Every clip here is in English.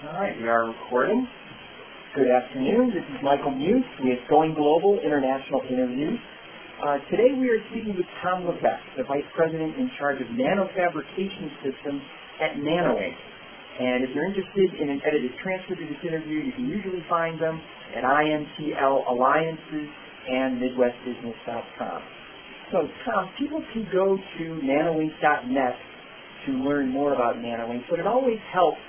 All right, we are recording. Good afternoon. This is Michael Muse with Going Global International Interviews. Uh, today we are speaking with Tom Levesque, the Vice President in charge of nanofabrication systems at NanoInk. And if you're interested in an edited transcript of this interview, you can usually find them at INTL Alliances and MidwestBusiness.com. So, Tom, people can go to nanoink.net to learn more about NanoInk, but it always helps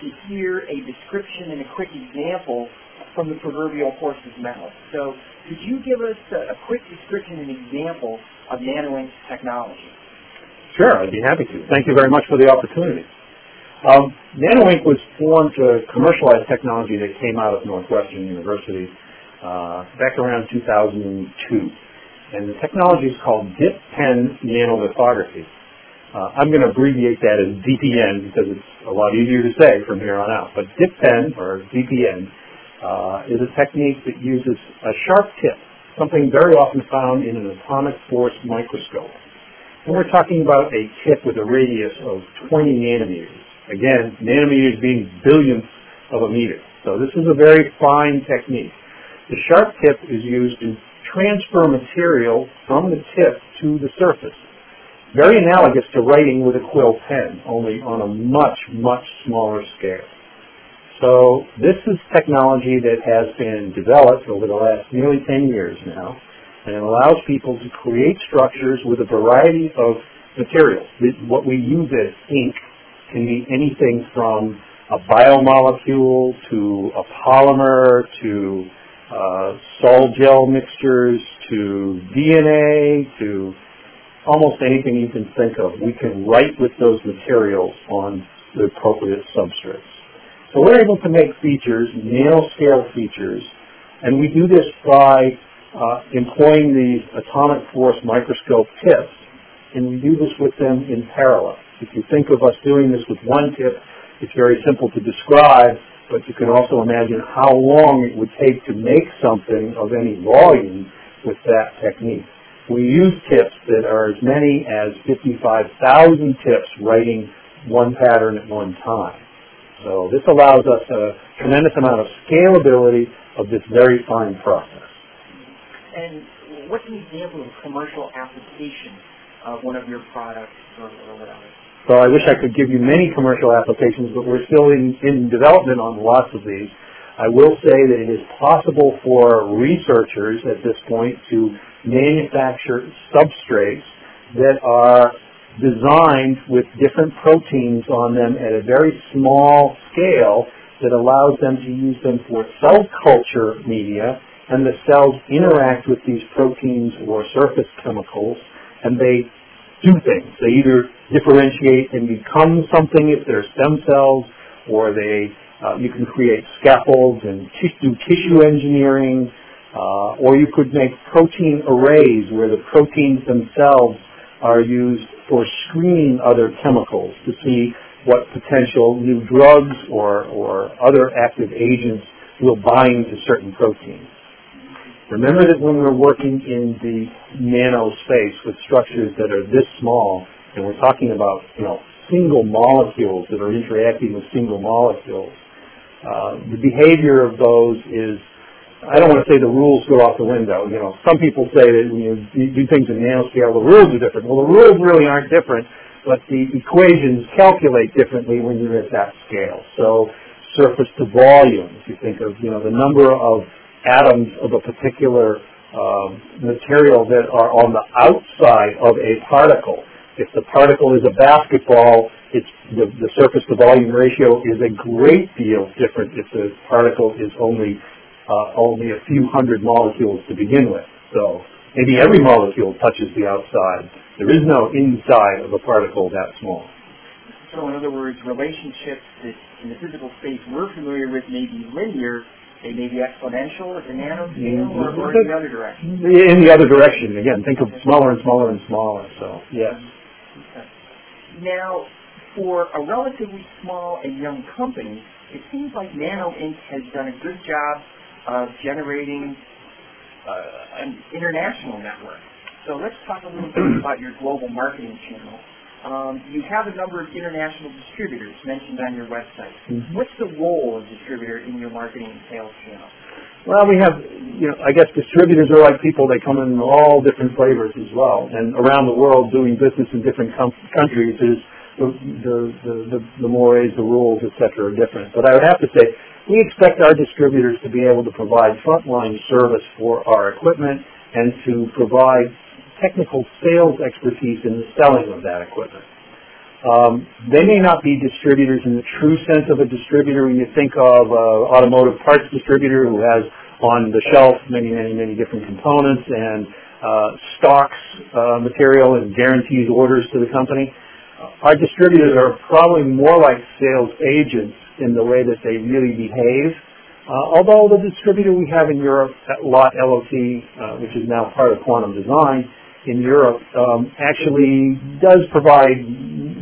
to hear a description and a quick example from the proverbial horse's mouth. So could you give us a, a quick description and example of NanoInk's technology? Sure, I'd be happy to. Thank you very much for the opportunity. Um, was formed to commercialize technology that came out of Northwestern University uh, back around 2002. And the technology is called dip pen nanolithography. Uh, I'm going to abbreviate that as DPN because it's a lot easier to say from here on out. But dip or DPN, uh, is a technique that uses a sharp tip, something very often found in an atomic force microscope. And we're talking about a tip with a radius of 20 nanometers. Again, nanometers being billionths of a meter. So this is a very fine technique. The sharp tip is used to transfer material from the tip to the surface very analogous to writing with a quill pen, only on a much, much smaller scale. So this is technology that has been developed over the last nearly 10 years now, and it allows people to create structures with a variety of materials. What we use as ink can be anything from a biomolecule to a polymer to uh, sol gel mixtures to DNA to almost anything you can think of. We can write with those materials on the appropriate substrates. So we're able to make features, nanoscale features, and we do this by uh, employing these atomic force microscope tips, and we do this with them in parallel. If you think of us doing this with one tip, it's very simple to describe, but you can also imagine how long it would take to make something of any volume with that technique. We use tips that are as many as 55,000 tips writing one pattern at one time. So this allows us a tremendous amount of scalability of this very fine process. And what's an example of a commercial application of one of your products or, or whatever? Well, I wish I could give you many commercial applications, but we're still in, in development on lots of these. I will say that it is possible for researchers at this point to manufacture substrates that are designed with different proteins on them at a very small scale that allows them to use them for cell culture media and the cells interact with these proteins or surface chemicals and they do things. They either differentiate and become something if they're stem cells or they uh, you can create scaffolds and do tissue engineering uh, or you could make protein arrays where the proteins themselves are used for screening other chemicals to see what potential new drugs or, or other active agents will bind to certain proteins. Remember that when we're working in the nano space with structures that are this small, and we're talking about, you know, single molecules that are interacting with single molecules, uh, the behavior of those is I don't want to say the rules go out the window. You know, some people say that when you do things in nanoscale, the rules are different. Well, the rules really aren't different, but the equations calculate differently when you're at that scale. So surface to volume, if you think of, you know, the number of atoms of a particular um, material that are on the outside of a particle. If the particle is a basketball, it's the, the surface to volume ratio is a great deal different if the particle is only uh, only a few hundred molecules to begin with. So maybe every molecule touches the outside. There is no inside of a particle that small. So in other words, relationships that in the physical space we're familiar with may be linear, they may be exponential at the nanoscale or, or in the other direction. In the other direction, again, think of smaller and smaller and smaller. So yes. Okay. Now, for a relatively small and young company, it seems like NanoInk has done a good job of generating uh, an international network. So let's talk a little bit about your global marketing channel. um, you have a number of international distributors mentioned on your website. Mhm. What's the role of distributor in your marketing and sales channel? Well, we have, you know, I guess distributors are like people. They come in all different flavors as well. And around the world, doing business in different com- countries is the, the, the, the, mores, the rules, etc. are different. But I would have to say, we expect our distributors to be able to provide frontline service for our equipment and to provide technical sales expertise in the selling of that equipment. Um, they may not be distributors in the true sense of a distributor when you think of an automotive parts distributor who has on the shelf many, many, many different components and uh, stocks uh, material and guarantees orders to the company. Our distributors are probably more like sales agents in the way that they really behave. Uh, although the distributor we have in Europe, Lot LOT, uh, which is now part of Quantum Design, in Europe um, actually does provide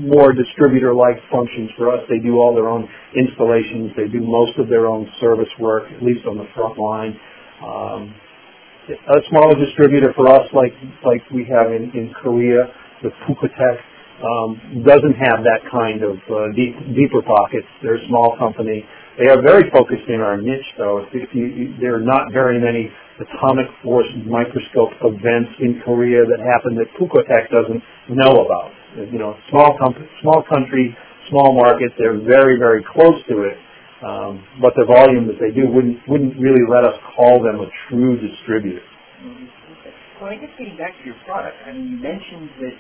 more distributor-like functions for us. They do all their own installations. They do most of their own service work, at least on the front line. Um, a smaller distributor for us, like like we have in, in Korea with Pukotech, um, doesn't have that kind of uh, deep, deeper pockets. They're a small company. They are very focused in our niche, though. If you, there are not very many atomic force microscope events in Korea that happen that Pukotech doesn't know about. You know, small company, small country, small market. They're very, very close to it. Um, but the volume that they do wouldn't wouldn't really let us call them a true distributor. Mm-hmm. Well, I guess getting back to your product, I mean, you mentioned that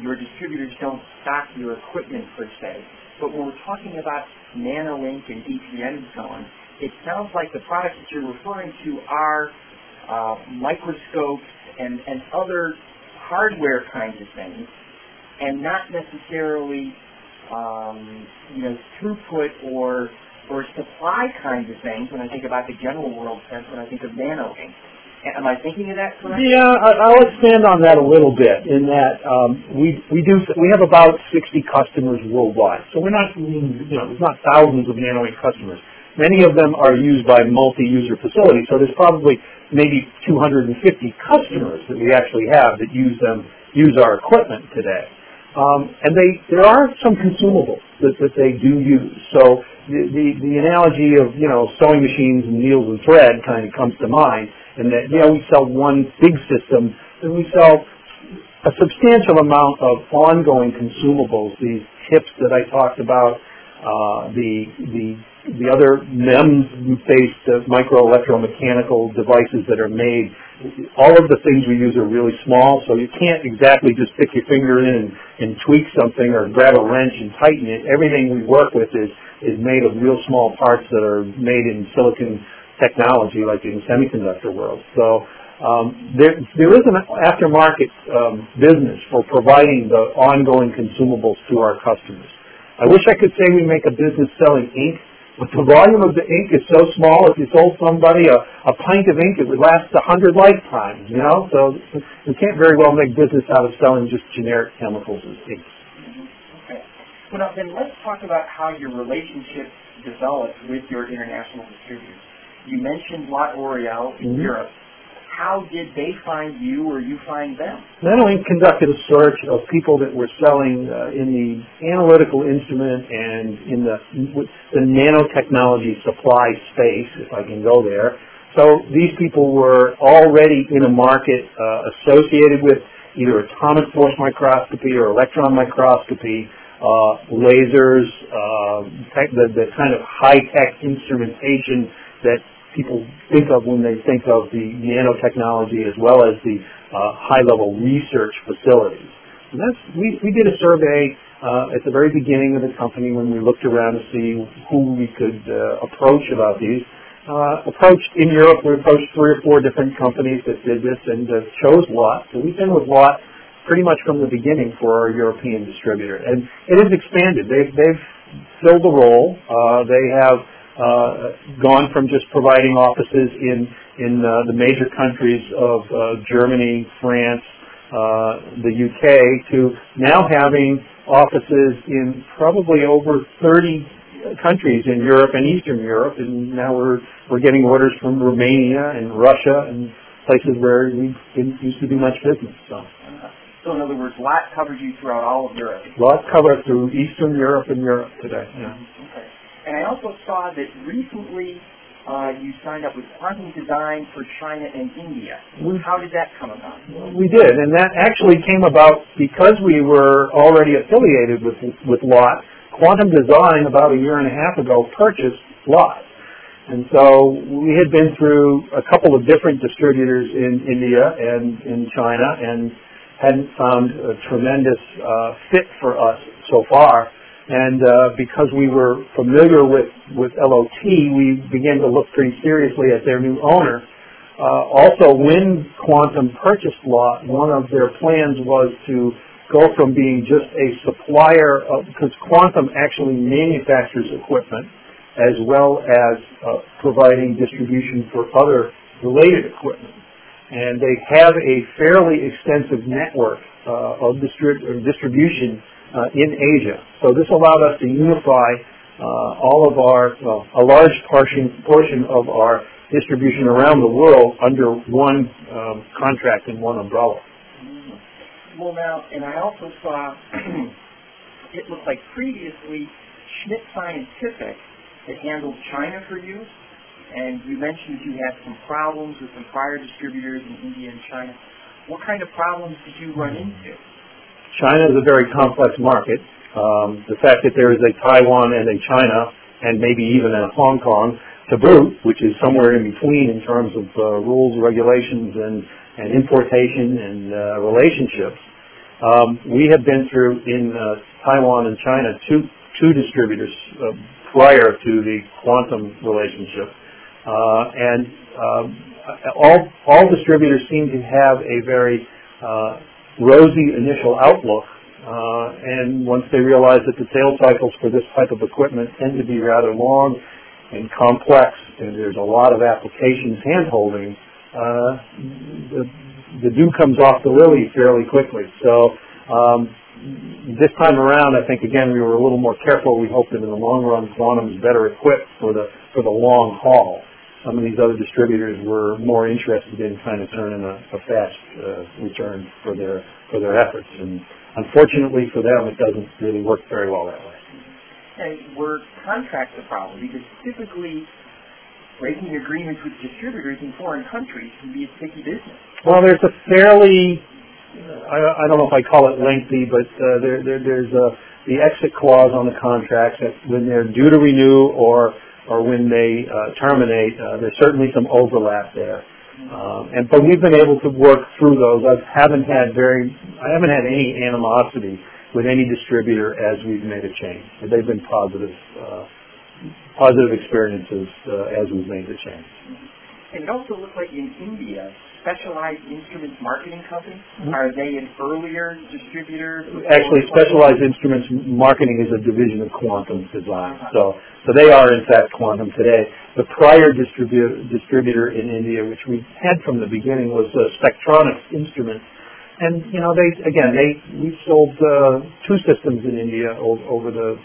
your distributors don't stock your equipment per se, but when we're talking about NanoLink and DPN and so on, it sounds like the products that you're referring to are uh, microscopes and, and other hardware kinds of things, and not necessarily um, you know throughput or or supply kinds of things. When I think about the general world sense, when I think of nano ink, am I thinking of that correctly? Yeah, I, will expand on that a little bit. In that um, we we do we have about 60 customers worldwide, so we're not you know there's not thousands of nano customers. Many of them are used by multi-user facilities, so there's probably maybe 250 customers that we actually have that use them, use our equipment today. Um, and they, there are some consumables that, that they do use. So the, the, the analogy of, you know, sewing machines and needles and thread kind of comes to mind and that, know, we sell one big system and we sell a substantial amount of ongoing consumables, these tips that I talked about, uh, the, the the other MEMS-based uh, microelectromechanical devices that are made, all of the things we use are really small, so you can't exactly just stick your finger in and, and tweak something or grab a wrench and tighten it. Everything we work with is, is made of real small parts that are made in silicon technology, like in the semiconductor world. So um, there, there is an aftermarket um, business for providing the ongoing consumables to our customers. I wish I could say we make a business selling ink but the volume of the ink is so small, if you sold somebody a, a pint of ink, it would last a hundred lifetimes, you know? So we can't very well make business out of selling just generic chemicals as ink. Okay. Well, now then let's talk about how your relationship developed with your international distributors. You mentioned Lot Oriel in mm-hmm. Europe how did they find you or you find them? NanoInk conducted a search of people that were selling uh, in the analytical instrument and in the, the nanotechnology supply space, if I can go there. So these people were already in a market uh, associated with either atomic force microscopy or electron microscopy, uh, lasers, uh, the, the kind of high-tech instrumentation that people think of when they think of the nanotechnology as well as the uh, high-level research facilities. And that's, we, we did a survey uh, at the very beginning of the company when we looked around to see who we could uh, approach about these. Uh, approached in Europe, we approached three or four different companies that did this and uh, chose Lot. So we've been with Lot pretty much from the beginning for our European distributor. And it has expanded. They've, they've filled the role. Uh, they have gone from just providing offices in in uh, the major countries of uh, Germany, France, the UK, to now having offices in probably over 30 countries in Europe and Eastern Europe, and now we're we're getting orders from Romania and Russia and places where we didn't used to do much business. So. So in other words, LOT covers you throughout all of Europe. LOT covers through Eastern Europe and Europe today. Yeah. Okay. And I also saw that recently uh, you signed up with Quantum Design for China and India. How did that come about? we did, and that actually came about because we were already affiliated with with LOT. Quantum Design about a year and a half ago purchased LOT. And so we had been through a couple of different distributors in India and in China and hadn't found a tremendous uh, fit for us so far. And uh, because we were familiar with, with LOT, we began to look pretty seriously at their new owner. Uh, also, when Quantum purchased LOT, one of their plans was to go from being just a supplier of, because Quantum actually manufactures equipment, as well as uh, providing distribution for other related equipment. And they have a fairly extensive network uh, of distrib- distribution uh, in Asia. So this allowed us to unify uh, all of our, well, a large portion, portion of our distribution around the world under one um, contract and one umbrella. Well, now, and I also saw it looked like previously Schmidt Scientific had handled China for you, and you mentioned you had some problems with some prior distributors in India and China. What kind of problems did you run into? China is a very complex market. Um, the fact that there is a Taiwan and a China, and maybe even a Hong Kong to boot, which is somewhere in between in terms of uh, rules, regulations, and, and importation and uh, relationships. Um, we have been through in uh, Taiwan and China two two distributors uh, prior to the quantum relationship, uh, and um, all all distributors seem to have a very uh, rosy initial outlook, uh, and once they realize that the sales cycles for this type of equipment tend to be rather long and complex, and there's a lot of applications hand-holding, uh, the, the dew comes off the lily fairly quickly. So um, this time around, I think again we were a little more careful. We hope that in the long run, Quantum is better equipped for the for the long haul some of these other distributors were more interested in trying to turn in a, a fast uh, return for their for their efforts. And unfortunately for them, it doesn't really work very well that way. And were contracts a problem? Because typically, breaking agreements with distributors in foreign countries can be a sticky business. Well, there's a fairly I, I don't know if I call it lengthy, but uh, there, there, there's a, the exit clause on the contracts that when they're due to renew or or when they uh, terminate, uh, there's certainly some overlap there. Um, and but we've been able to work through those. I haven't had very, I haven't had any animosity with any distributor as we've made a change. They've been positive, uh, positive experiences uh, as we've made the change. And it also looks like in India, Specialized Instruments Marketing Company, mm-hmm. are they an earlier distributor? Actually, Specialized Instruments Marketing is a division of Quantum Design. So, so they are in fact Quantum today. The prior distribu- distributor in India, which we had from the beginning, was uh, Spectronics Instruments. And you know, they again, they we sold uh, two systems in India over the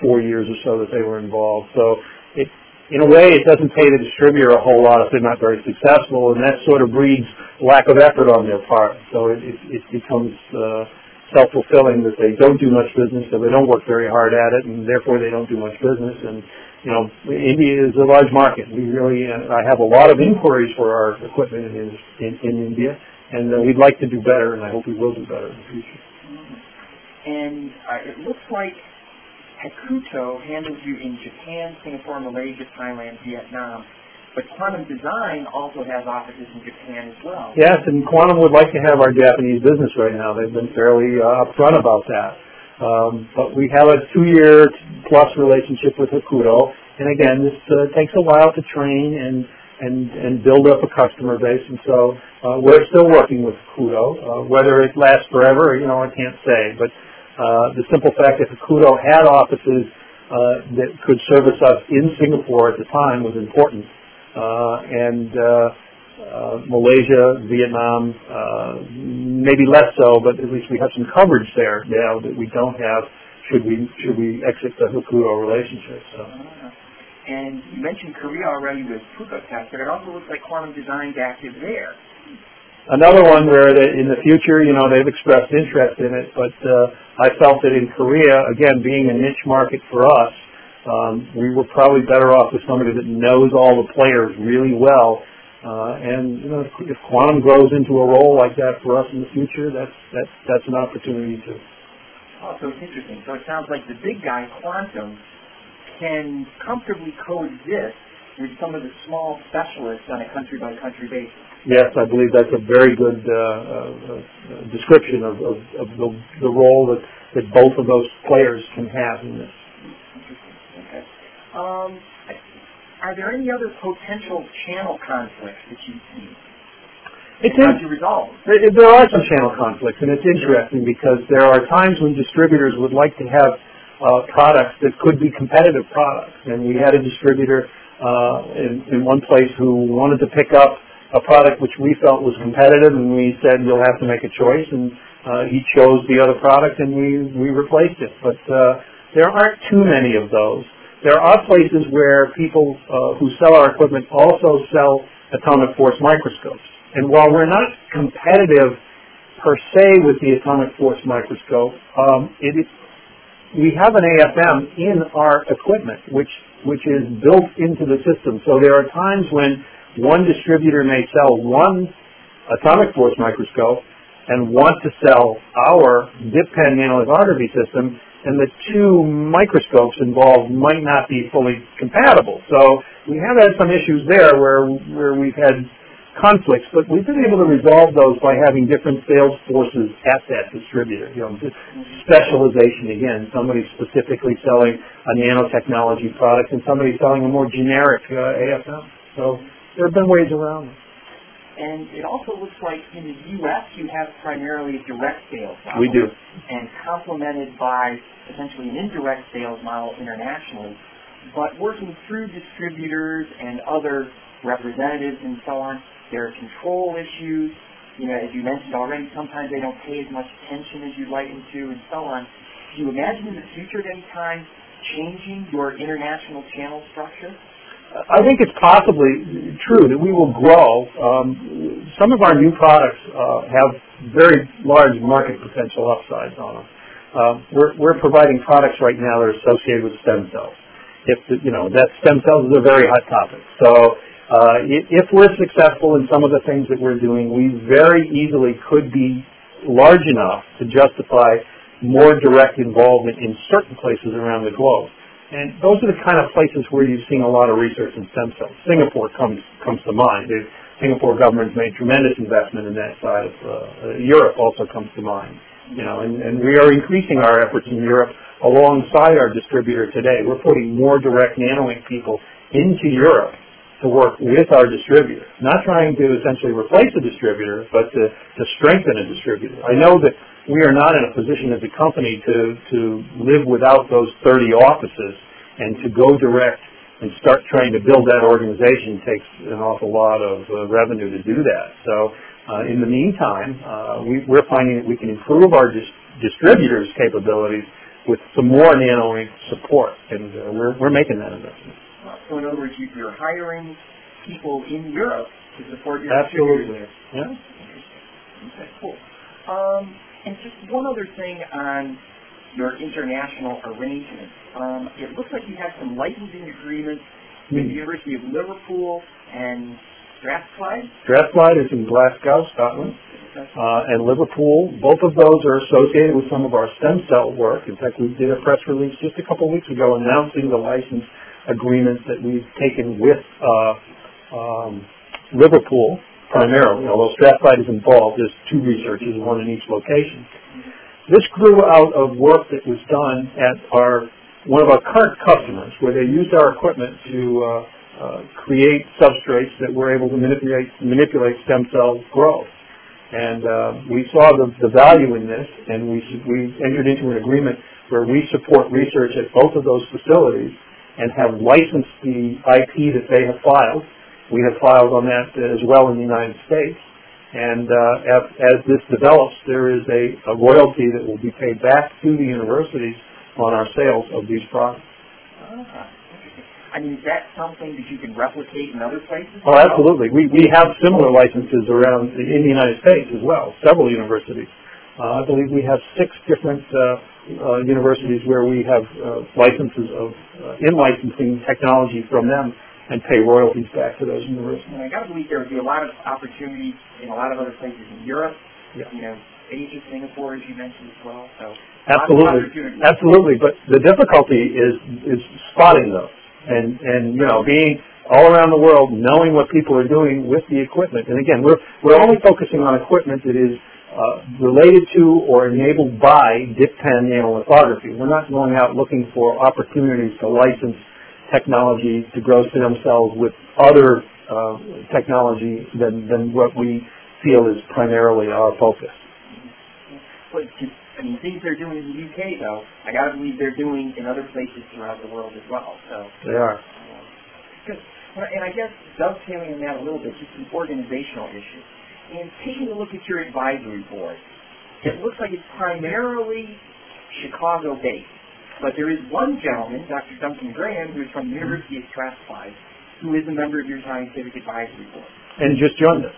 four years or so that they were involved. So it in a way, it doesn't pay the distributor a whole lot if they're not very successful, and that sort of breeds lack of effort on their part. So it, it, it becomes uh, self-fulfilling that they don't do much business, that they don't work very hard at it, and therefore they don't do much business. And you know, India is a large market. We really, uh, I have a lot of inquiries for our equipment in, in, in India, and uh, we'd like to do better, and I hope we will do better in the future. And uh, it looks like Hakuto handles you in Japan, Singapore, Malaysia, Thailand, Vietnam. But Quantum Design also has offices in Japan as well. Yes, and Quantum would like to have our Japanese business right now. They've been fairly uh, upfront about that. Um, but we have a two-year plus relationship with Hakuto, and again, this uh, takes a while to train and and and build up a customer base. And so uh, we're still working with Hakuto. Uh, whether it lasts forever, you know, I can't say, but uh, the simple fact that Hakuto had offices uh, that could service us in Singapore at the time was important. Uh, and Malaysia, Vietnam, maybe less so, but at least we have some coverage there now that we don't have should we should we exit the Hakuto relationship. So. And you mentioned Korea already with Fukuoka, but it also looks like Quantum Design's active there. Another one where they, in the future, you know, they've expressed interest in it, but uh, I felt that in Korea, again, being a niche market for us, um, we were probably better off with somebody that knows all the players really well. Uh, and you know, if, if quantum grows into a role like that for us in the future, that's that's that's an opportunity too. Oh, so it's interesting. So it sounds like the big guy, quantum, can comfortably coexist with some of the small specialists on a country-by-country basis. Yes, I believe that's a very good uh, uh, description of, of, of the, the role that, that both of those players can have in this. Okay. Um, are there any other potential channel conflicts that you see? It's you resolve? There there are some channel conflicts, and it's interesting because there are times when distributors would like to have uh, products that could be competitive products. And we had a distributor uh, in, in one place who wanted to pick up a product which we felt was competitive, and we said you'll have to make a choice. And uh, he chose the other product, and we we replaced it. But uh, there aren't too many of those. There are places where people uh, who sell our equipment also sell atomic force microscopes. And while we're not competitive per se with the atomic force microscope, um, it is, we have an AFM in our equipment, which which is built into the system. So there are times when one distributor may sell one atomic force microscope and want to sell our DipPen nanolithography system, and the two microscopes involved might not be fully compatible. So we have had some issues there where where we've had conflicts, but we've been able to resolve those by having different sales forces at that distributor. You know, specialization again, somebody specifically selling a nanotechnology product and somebody selling a more generic uh, AFM. So there have been ways around it. And it also looks like in the U.S. you have primarily a direct sales model. We do. And complemented by essentially an indirect sales model internationally. But working through distributors and other representatives and so on, there are control issues. You know, as you mentioned already, sometimes they don't pay as much attention as you'd like them to, and so on. Do you imagine in the future at any time changing your international channel structure? I think it's possibly true that we will grow. Um, some of our new products uh, have very large market potential upsides on them. Uh, we're, we're providing products right now that are associated with stem cells. If you know that stem cells is a very hot topic. So uh, if we're successful in some of the things that we're doing, we very easily could be large enough to justify more direct involvement in certain places around the globe. And those are the kind of places where you've seen a lot of research in stem cells. Singapore comes comes to mind. The Singapore government's made tremendous investment in that side of uh, Europe also comes to mind. You know, and, and we are increasing our efforts in Europe alongside our distributor today. We're putting more direct nanoink people into Europe to work with our distributor, not trying to essentially replace a distributor, but to, to strengthen a distributor. I know that we are not in a position as a company to, to live without those 30 offices and to go direct and start trying to build that organization takes an awful lot of uh, revenue to do that. So uh, in the meantime, uh, we, we're finding that we can improve our dis- distributors' capabilities with some more nanoink support, and uh, we're, we're making that investment. So in other words, you- you're hiring people in Europe to support your Absolutely. Yeah. Okay, cool. Um, and just one other thing on your international arrangements. Um, it looks like you have some licensing agreements with the University of Liverpool and Strathclyde. Strathclyde is in Glasgow, Scotland, uh, and Liverpool. Both of those are associated with some of our stem cell work. In fact, we did a press release just a couple weeks ago announcing the license agreements that we've taken with uh, um, Liverpool primarily, although Strathclyde is involved. There's two researchers, one in each location. This grew out of work that was done at our one of our current customers, where they used our equipment to uh, uh, create substrates that were able to manipulate manipulate stem cell growth. And uh, we saw the, the value in this, and we we entered into an agreement where we support research at both of those facilities and have licensed the IP that they have filed. We have filed on that as well in the United States. And uh, as, as this develops, there is a, a royalty that will be paid back to the universities on our sales of these products. Interesting. I mean, is that something that you can replicate in other places? Oh, absolutely. We, we have similar licenses around in the United States as well, several universities. Uh, I believe we have six different uh, uh, universities where we have uh, licenses of uh, in licensing technology from them and pay royalties back to those universities. And I got to believe there would be a lot of opportunities in a lot of other places in Europe. Yeah. You know, Asia, Singapore, as you mentioned as well. So Absolutely, absolutely. But the difficulty is is spotting those, and and you know being all around the world, knowing what people are doing with the equipment. And again, we're we're only focusing on equipment that is uh, related to or enabled by dip pen nanolithography. We're not going out looking for opportunities to license technology to grow stem cells with other uh, technology than than what we feel is primarily our focus. But I mean, things they're doing in the UK, though, I got to believe they're doing in other places throughout the world as well. So, They are. um, good. And I guess dovetailing on that a little bit, just an organizational issue. And taking a look at your advisory board, it looks like it's primarily Chicago-based. But there is one gentleman, Dr. Duncan Graham, who is from the University of Strathclyde, who is a member of your scientific advisory board. And just joined us.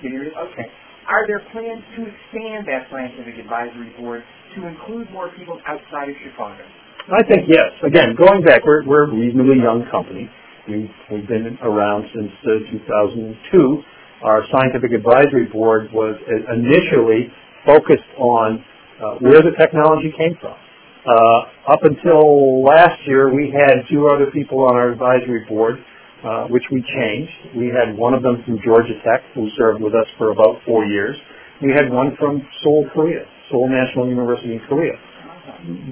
Okay. Are there plans to expand that scientific advisory board to include more people outside of Chicago? I think yes. Again, going back, we're, we're a reasonably young company. We've, we've been around since uh, 2002. Our scientific advisory board was initially focused on uh, where the technology came from. Uh, up until last year, we had two other people on our advisory board, uh, which we changed. We had one of them from Georgia Tech, who served with us for about four years. We had one from Seoul, Korea, Seoul National University in Korea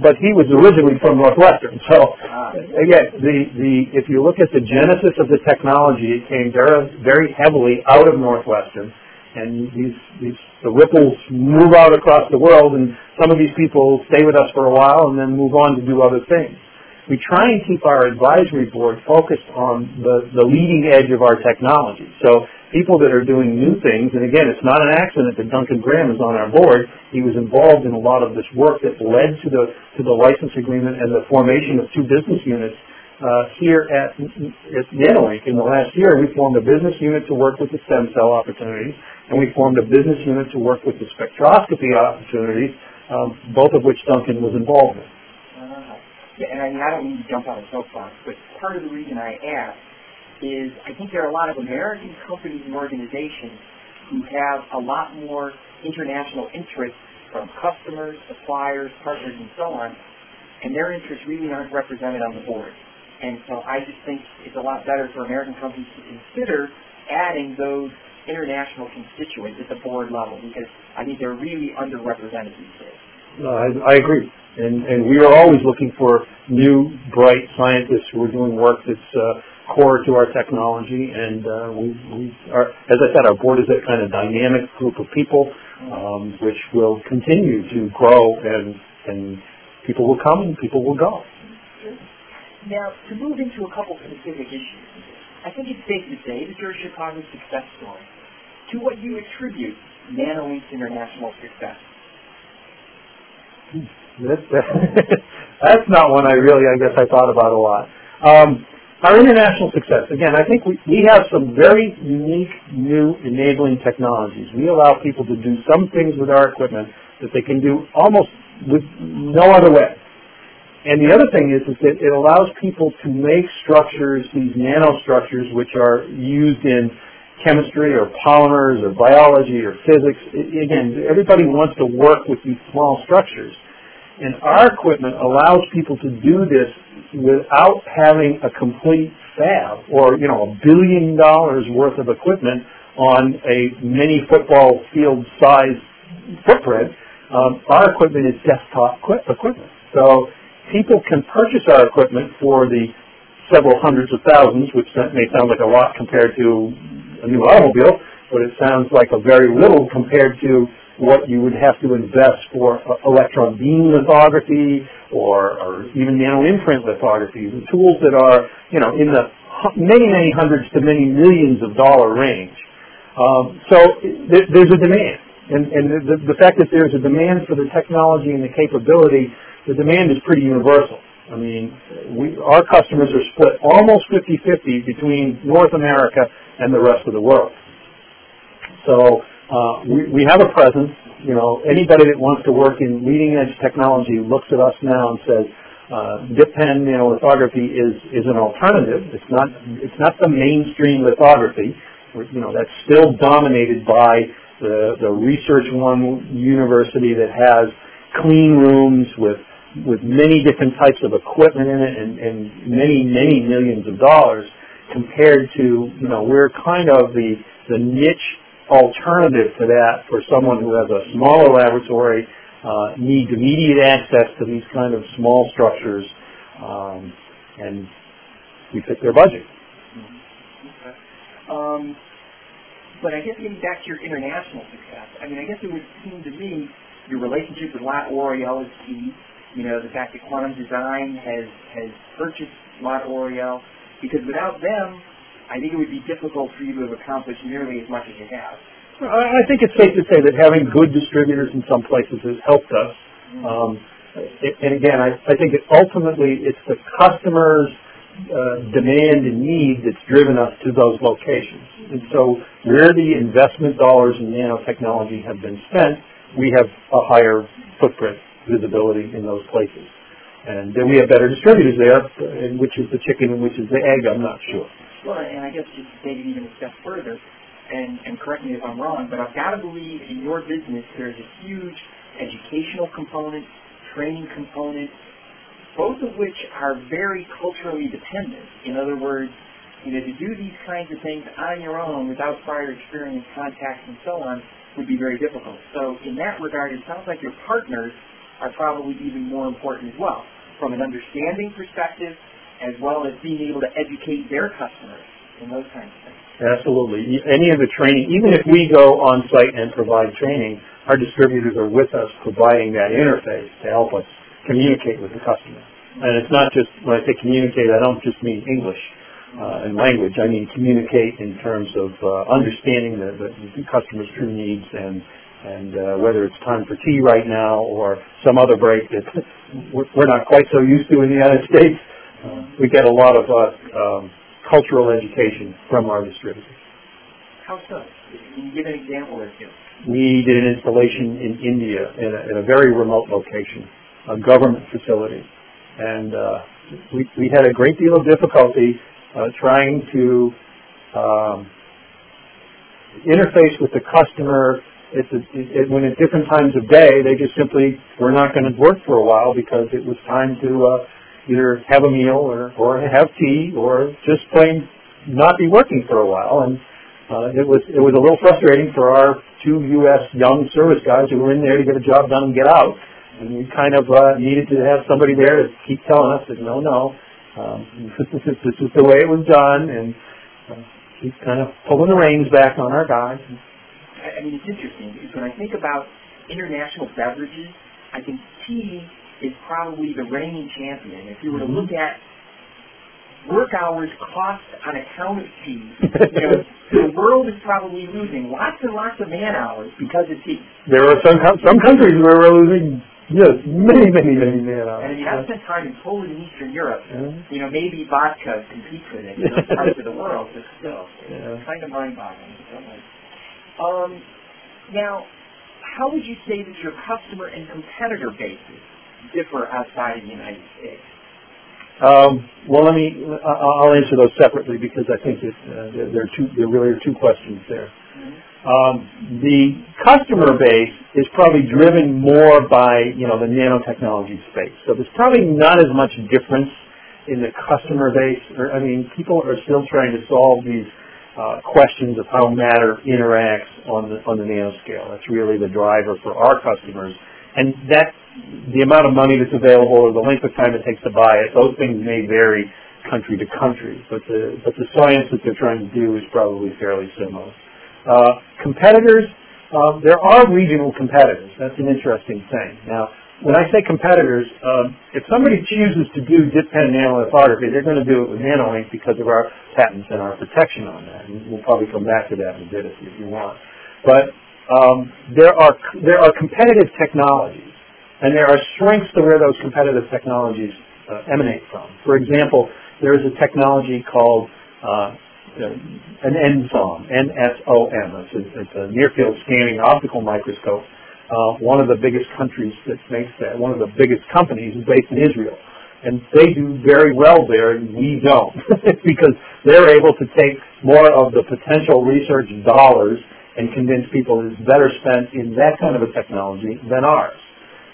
but he was originally from Northwestern. So ah. again, the, the if you look at the genesis of the technology, it came very very heavily out of Northwestern, and these these the ripples move out across the world, and some of these people stay with us for a while and then move on to do other things. We try and keep our advisory board focused on the, the leading edge of our technology. So people that are doing new things, and again, it's not an accident that Duncan Graham is on our board. He was involved in a lot of this work that led to the to the license agreement and the formation of two business units uh, here at, at NanoInk. In the last year, we formed a business unit to work with the stem cell opportunities, and we formed a business unit to work with the spectroscopy opportunities, um, both of which Duncan was involved in. Uh, and I, mean, I don't mean to jump on a soapbox, but part of the reason I ask is I think there are a lot of American companies and organizations who have a lot more international interest from customers, suppliers, partners, and so on, and their interests really aren't represented on the board. And so I just think it's a lot better for American companies to consider adding those international constituents at the board level because I think they're really underrepresented these days. No, I, I agree. And, and we are always looking for new, bright scientists who are doing work that's uh, core to our technology. And uh, we, we are, as I said, our board is a kind of dynamic group of people, um, which will continue to grow, and and people will come and people will go. Now, to move into a couple specific issues, I think it's safe to say that you're a Chicago success story. To what you attribute NanoInk's international success? That's, that's not one I really, I guess, I thought about a lot. Um, our international success, again, I think we, we have some very unique new enabling technologies. We allow people to do some things with our equipment that they can do almost with no other way. And the other thing is, is that it allows people to make structures, these nanostructures, which are used in chemistry or polymers or biology or physics. Again, everybody wants to work with these small structures. And our equipment allows people to do this without having a complete fab or, you know, a billion dollars worth of equipment on a mini football field size footprint. Um, our equipment is desktop equi- equipment. So people can purchase our equipment for the several hundreds of thousands, which may sound like a lot compared to a new automobile, but it sounds like a very little compared to what you would have to invest for uh, electron beam lithography or, or even nanoimprint lithography, the tools that are, you know, in the many, many hundreds to many millions of dollar range. Um, so th- there's a demand. And, and the, the fact that there's a demand for the technology and the capability, the demand is pretty universal. I mean, we, our customers are split almost 50-50 between North America and the rest of the world. So uh, we, we have a presence. You know, anybody that wants to work in leading edge technology looks at us now and says, uh, dip pen lithography is, is an alternative. It's not, it's not the mainstream lithography. You know, that's still dominated by the, the Research One university that has clean rooms with with many different types of equipment in it and, and many, many millions of dollars compared to, you know, we're kind of the, the niche alternative to that for someone who has a smaller laboratory, uh, needs immediate access to these kind of small structures, um, and we fit their budget. Okay. Um, but I guess getting back to your international success, I mean, I guess it would seem to me your relationship with Lot Oriel is key you know, the fact that Quantum Design has, has purchased Lot Oriel, because without them, I think it would be difficult for you to have accomplished nearly as much as you have. I think it's safe to say that having good distributors in some places has helped us. Mm-hmm. Um, and again, I, I think that ultimately it's the customer's uh, demand and need that's driven us to those locations. And so where the investment dollars in nanotechnology have been spent, we have a higher footprint visibility in those places. And then we have better distributors there, and which is the chicken and which is the egg, I'm not sure. Well, and I guess just it even a step further, and, and correct me if I'm wrong, but I've got to believe in your business there's a huge educational component, training component, both of which are very culturally dependent. In other words, you know, to do these kinds of things on your own without prior experience, contacts, and so on would be very difficult. So in that regard, it sounds like your partners are probably even more important as well, from an understanding perspective, as well as being able to educate their customers and those kinds of things. Absolutely. Any of the training, even if we go on site and provide training, our distributors are with us providing that interface to help us communicate with the customer. And it's not just, when I say communicate, I don't just mean English uh, and language. I mean communicate in terms of uh, understanding the, the, the customer's true needs and and uh, whether it's time for tea right now or some other break that we're not quite so used to in the United States, we get a lot of uh, um, cultural education from our distributors. How so? Can you give an example or two? We did an installation in India in a, in a very remote location, a government facility, and uh, we, we had a great deal of difficulty uh, trying to um, interface with the customer it's a, it, when at different times of day, they just simply were not going to work for a while because it was time to uh, either have a meal or, or have tea or just plain not be working for a while. And uh, it was it was a little frustrating for our two U.S. young service guys who were in there to get a job done and get out. And we kind of uh, needed to have somebody there to keep telling us that no, no, um, this, is, the way it was done, and uh, keep kind of pulling the reins back on our guys. I mean, it's interesting because when I think about international beverages, I think tea is probably the reigning champion. If you were to look mm-hmm. at work hours cost on account of tea, you know, the world is probably losing lots and lots of man hours because of tea. There are some some countries where we're losing yes many many many man hours. And if you have spent time in Poland and Eastern Europe, yeah. you know maybe vodka competes with it in those parts of the world, but still, yeah. it's kind of mind-boggling. Um, now, how would you say that your customer and competitor bases differ outside of the United States? Um, well, let me. I'll answer those separately because I think that uh, there are two. There really are two questions there. Mm-hmm. Um, the customer base is probably driven more by you know the nanotechnology space. So there's probably not as much difference in the customer base. Or I mean, people are still trying to solve these uh, questions of how matter interacts on the on the nanoscale. That's really the driver for our customers, and that the amount of money that's available or the length of time it takes to buy it, those things may vary country to country, but the but the science that they're trying to do is probably fairly similar. Uh, competitors, uh, there are regional competitors. That's an interesting thing. Now, when I say competitors, um, if somebody chooses to do dip pen nanolithography, they're going to do it with NanoInk because of our patents and our protection on that. And we'll probably come back to that in a bit if you want. But um, there are there are competitive technologies, and there are strengths to where those competitive technologies uh, emanate from. For example, there is a technology called uh, an NSOM, N-S-O-M. It's a, it's a near-field scanning optical microscope. Uh, one of the biggest countries that makes that, one of the biggest companies is based in Israel. And they do very well there, and we don't, because they're able to take more of the potential research dollars and convince people it's better spent in that kind of a technology than ours.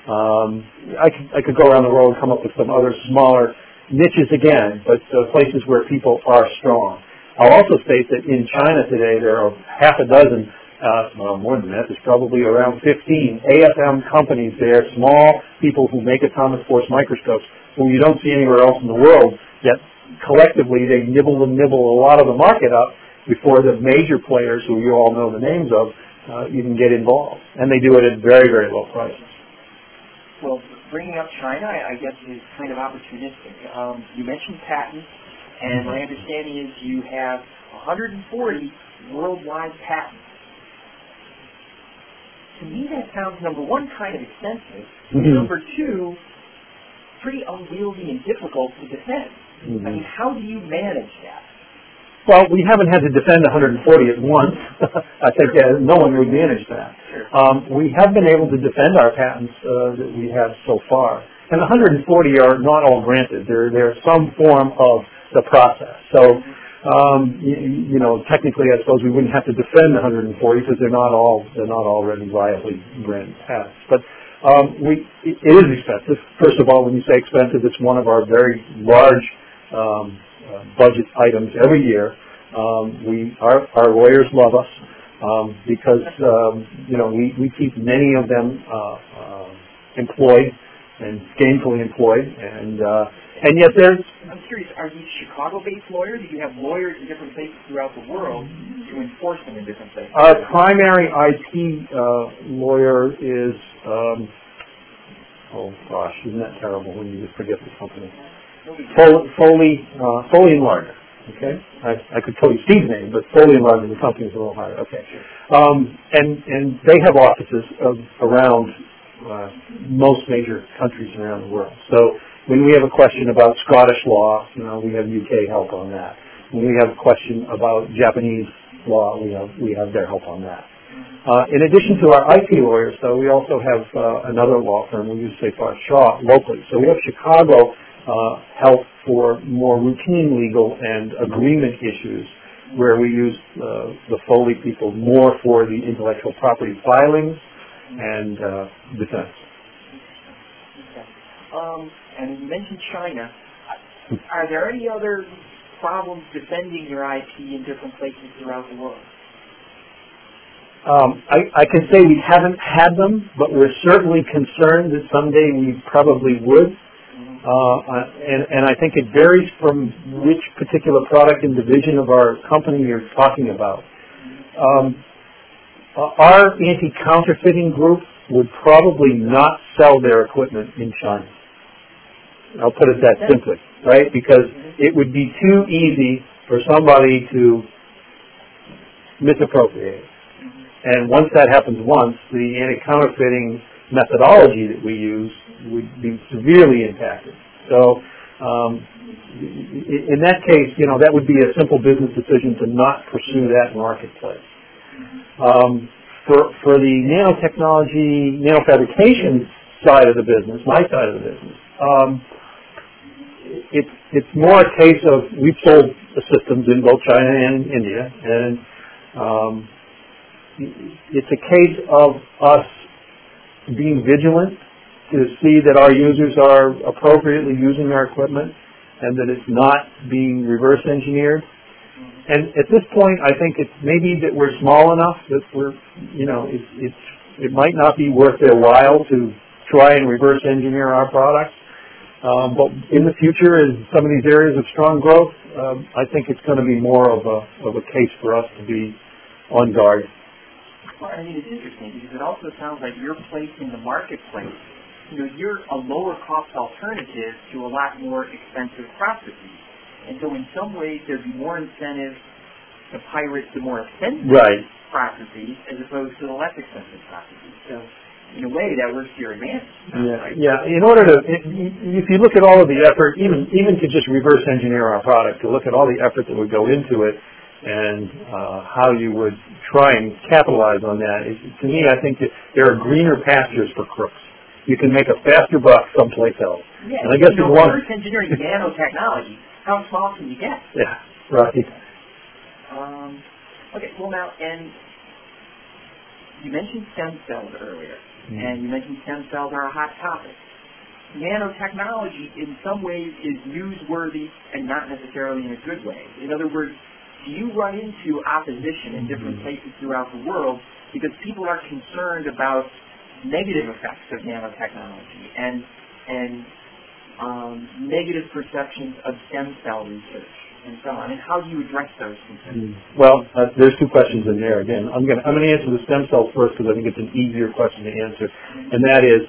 Um, I, could, I could go around the world and come up with some other smaller niches again, but uh, places where people are strong. I'll also state that in China today there are half a dozen, uh, well more than that, there's probably around 15 AFM companies there, small people who make atomic force microscopes whom you don't see anywhere else in the world, yet collectively they nibble and nibble a lot of the market up before the major players who you all know the names of uh, even get involved. And they do it at very, very low prices. Well, bringing up China, I, I guess, is kind of opportunistic. Um, you mentioned patents, and my understanding is you have 140 worldwide patents. To me, that sounds, number one, kind of expensive. Mm-hmm. Number two, pretty unwieldy and difficult to defend. Mm-hmm. I mean, how do you manage that? Well, we haven't had to defend 140 at once. I think no one would manage that. Um, we have been able to defend our patents uh, that we have so far. And 140 are not all granted. They're, they're some form of the process. So, um, you, you, know, technically, I suppose we wouldn't have to defend 140 because they're not all they're not already viably granted patents. But um, we, it is expensive. First of all, when you say expensive, it's one of our very large um, uh, budget items every year. Um, we, our, our lawyers love us um, because um, you know we, we keep many of them uh, uh, employed and gainfully employed, and uh, and yet there's. I'm curious. Are these Chicago-based lawyers? Do you have lawyers in different places throughout the world to enforce them in different places? Our primary IP uh, lawyer is. Um, oh gosh, isn't that terrible when you just forget the company? Foley, uh, Foley and Lardner. Okay, I, I could tell you Steve's name, but Foley and Lardner, the company is a little higher. Okay, um, and and they have offices of, around uh, most major countries around the world. So when we have a question about Scottish law, you know, we have UK help on that. When we have a question about Japanese law, we have we have their help on that. Uh, in addition to our IP lawyers, though, we also have uh, another law firm. We use Seyfarth Shaw locally. So we have Chicago uh, help for more routine legal and agreement issues where we use uh, the Foley people more for the intellectual property filings and uh, defense. Okay. Um, and you mentioned China. Are there any other problems defending your IP in different places throughout the world? Um, I, I can say we haven't had them, but we're certainly concerned that someday we probably would. Uh, and, and I think it varies from which particular product and division of our company you're talking about. Um, our anti-counterfeiting group would probably not sell their equipment in China. I'll put it that simply, right? Because it would be too easy for somebody to misappropriate. And once that happens once, the anti-counterfeiting methodology that we use would be severely impacted. So um, in that case, you know, that would be a simple business decision to not pursue that marketplace. Um, for, for the nanotechnology, nanofabrication side of the business, my side of the business, um, it, it's more a case of we've sold the systems in both China and India, and um, it's a case of us being vigilant to see that our users are appropriately using our equipment and that it's not being reverse engineered. And at this point, I think it's maybe that we're small enough that we're, you know, it, it's, it might not be worth their while to try and reverse engineer our products. Um, but in the future, in some of these areas of strong growth, um, I think it's going to be more of a, of a case for us to be on guard. Well, I mean, it's interesting because it also sounds like your place in the marketplace, you know, you're a lower cost alternative to a lot more expensive processes. And so in some ways there'd be more incentive to pirate the more expensive right. processes as opposed to the less expensive processes. So in a way that works to your advantage. Yeah, Right? yeah. In order to, if you look at all of the effort, even even to just reverse engineer our product, to look at all the effort that would go into it, and uh, how you would try and capitalize on that, to me, I think that there are greener pastures for crooks. You can make a faster buck someplace else. Yeah, And I guess you know, one- reverse engineering nanotechnology, how small can you get? Yeah, right. Um, okay, well now, and you mentioned stem cells earlier, and you mentioned stem cells are a hot topic. Nanotechnology, in some ways, is newsworthy and not necessarily in a good way. In other words, you run into opposition in different places throughout the world because people are concerned about negative effects of nanotechnology and and um, negative perceptions of stem cell research and so on, and how do you address those concerns? Well, uh, there's two questions in there. Again, I'm going to I'm going to answer the stem cells first because I think it's an easier question to answer, and that is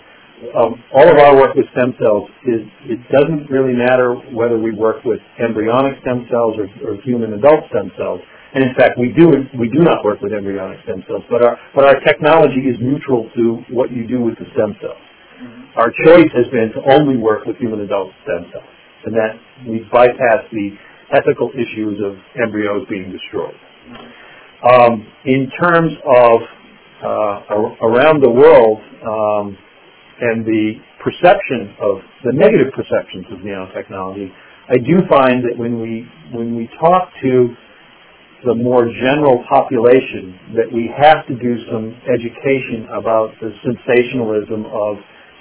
um, all of our work with stem cells is it doesn't really matter whether we work with embryonic stem cells or, or human adult stem cells. And in fact, we do we do not work with embryonic stem cells, but our but our technology is neutral to what you do with the stem cells. Our choice has been to only work with human adult stem cells, and that we bypass the ethical issues of embryos being destroyed. Um, in terms of uh, ar- around the world um, and the perception of the negative perceptions of nanotechnology, I do find that when we when we talk to the more general population, that we have to do some education about the sensationalism of